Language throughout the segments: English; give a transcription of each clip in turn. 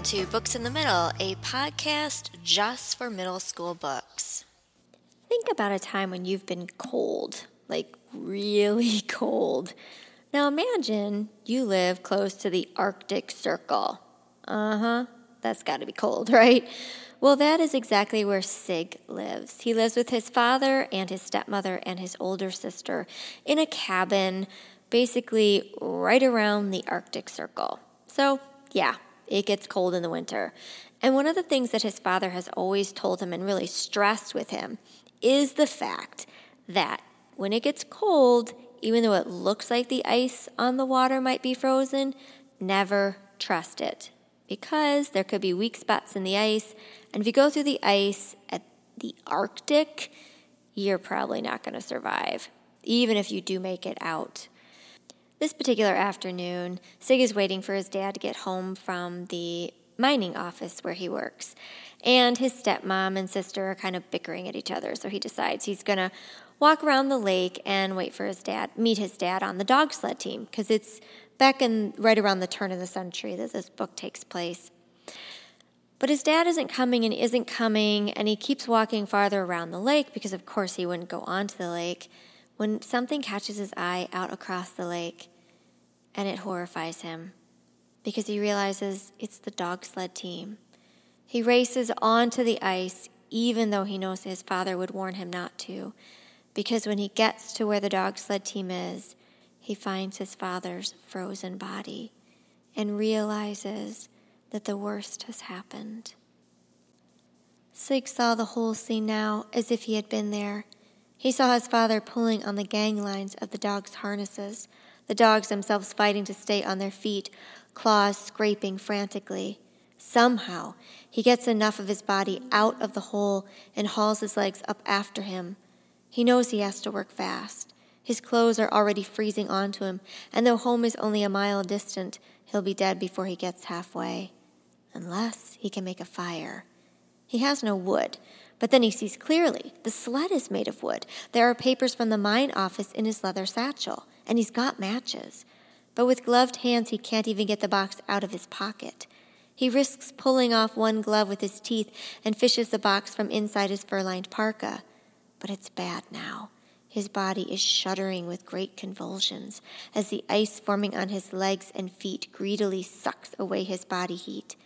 Welcome to Books in the Middle, a podcast just for middle school books. Think about a time when you've been cold, like really cold. Now imagine you live close to the Arctic Circle. Uh huh, that's got to be cold, right? Well, that is exactly where Sig lives. He lives with his father and his stepmother and his older sister in a cabin basically right around the Arctic Circle. So, yeah, it gets cold in the winter. And one of the things that his father has always told him and really stressed with him is the fact that when it gets cold, even though it looks like the ice on the water might be frozen, never trust it because there could be weak spots in the ice. And if you go through the ice at the Arctic, you're probably not going to survive, even if you do make it out. This particular afternoon, Sig is waiting for his dad to get home from the mining office where he works. And his stepmom and sister are kind of bickering at each other, so he decides he's going to walk around the lake and wait for his dad, meet his dad on the dog sled team, because it's back in right around the turn of the century that this book takes place. But his dad isn't coming and isn't coming, and he keeps walking farther around the lake because, of course, he wouldn't go onto the lake when something catches his eye out across the lake and it horrifies him because he realizes it's the dog sled team. He races onto the ice even though he knows his father would warn him not to, because when he gets to where the dog sled team is, he finds his father's frozen body and realizes that the worst has happened. Sig saw the whole scene now as if he had been there he saw his father pulling on the gang lines of the dogs' harnesses, the dogs themselves fighting to stay on their feet, claws scraping frantically. Somehow, he gets enough of his body out of the hole and hauls his legs up after him. He knows he has to work fast. His clothes are already freezing onto him, and though home is only a mile distant, he'll be dead before he gets halfway. Unless he can make a fire. He has no wood, but then he sees clearly the sled is made of wood. There are papers from the mine office in his leather satchel, and he's got matches. But with gloved hands, he can't even get the box out of his pocket. He risks pulling off one glove with his teeth and fishes the box from inside his fur lined parka. But it's bad now. His body is shuddering with great convulsions as the ice forming on his legs and feet greedily sucks away his body heat.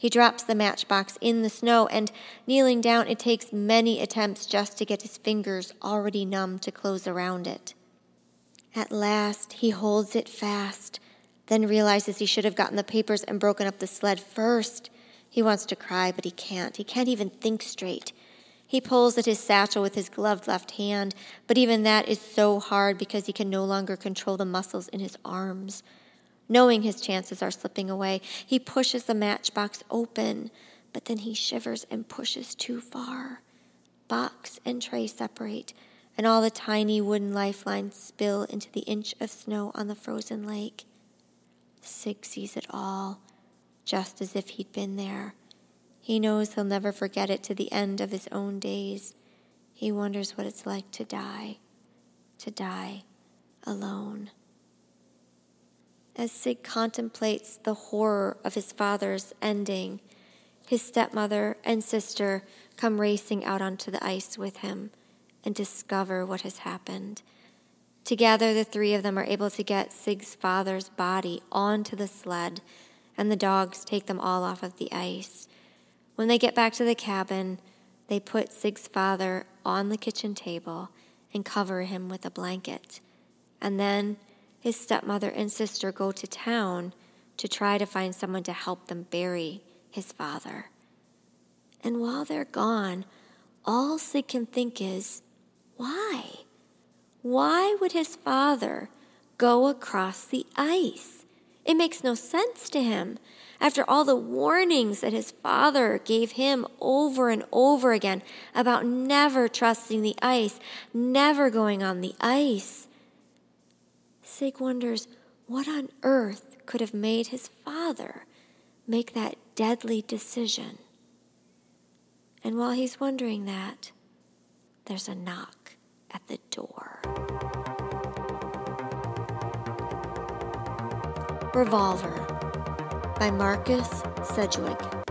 He drops the matchbox in the snow, and kneeling down, it takes many attempts just to get his fingers, already numb, to close around it. At last, he holds it fast, then realizes he should have gotten the papers and broken up the sled first. He wants to cry, but he can't. He can't even think straight. He pulls at his satchel with his gloved left hand, but even that is so hard because he can no longer control the muscles in his arms. Knowing his chances are slipping away, he pushes the matchbox open, but then he shivers and pushes too far. Box and tray separate, and all the tiny wooden lifelines spill into the inch of snow on the frozen lake. Sig sees it all, just as if he'd been there. He knows he'll never forget it to the end of his own days. He wonders what it's like to die, to die alone as Sig contemplates the horror of his father's ending. His stepmother and sister come racing out onto the ice with him and discover what has happened. Together, the three of them are able to get Sig's father's body onto the sled, and the dogs take them all off of the ice. When they get back to the cabin, they put Sig's father on the kitchen table and cover him with a blanket. And then his stepmother and sister go to town to try to find someone to help them bury his father. And while they're gone, all Sig can think is, why? Why would his father go across the ice? It makes no sense to him. After all the warnings that his father gave him over and over again about never trusting the ice, never going on the ice. Wonders what on earth could have made his father make that deadly decision. And while he's wondering that, there's a knock at the door. Revolver. by Marcus Sedgwick.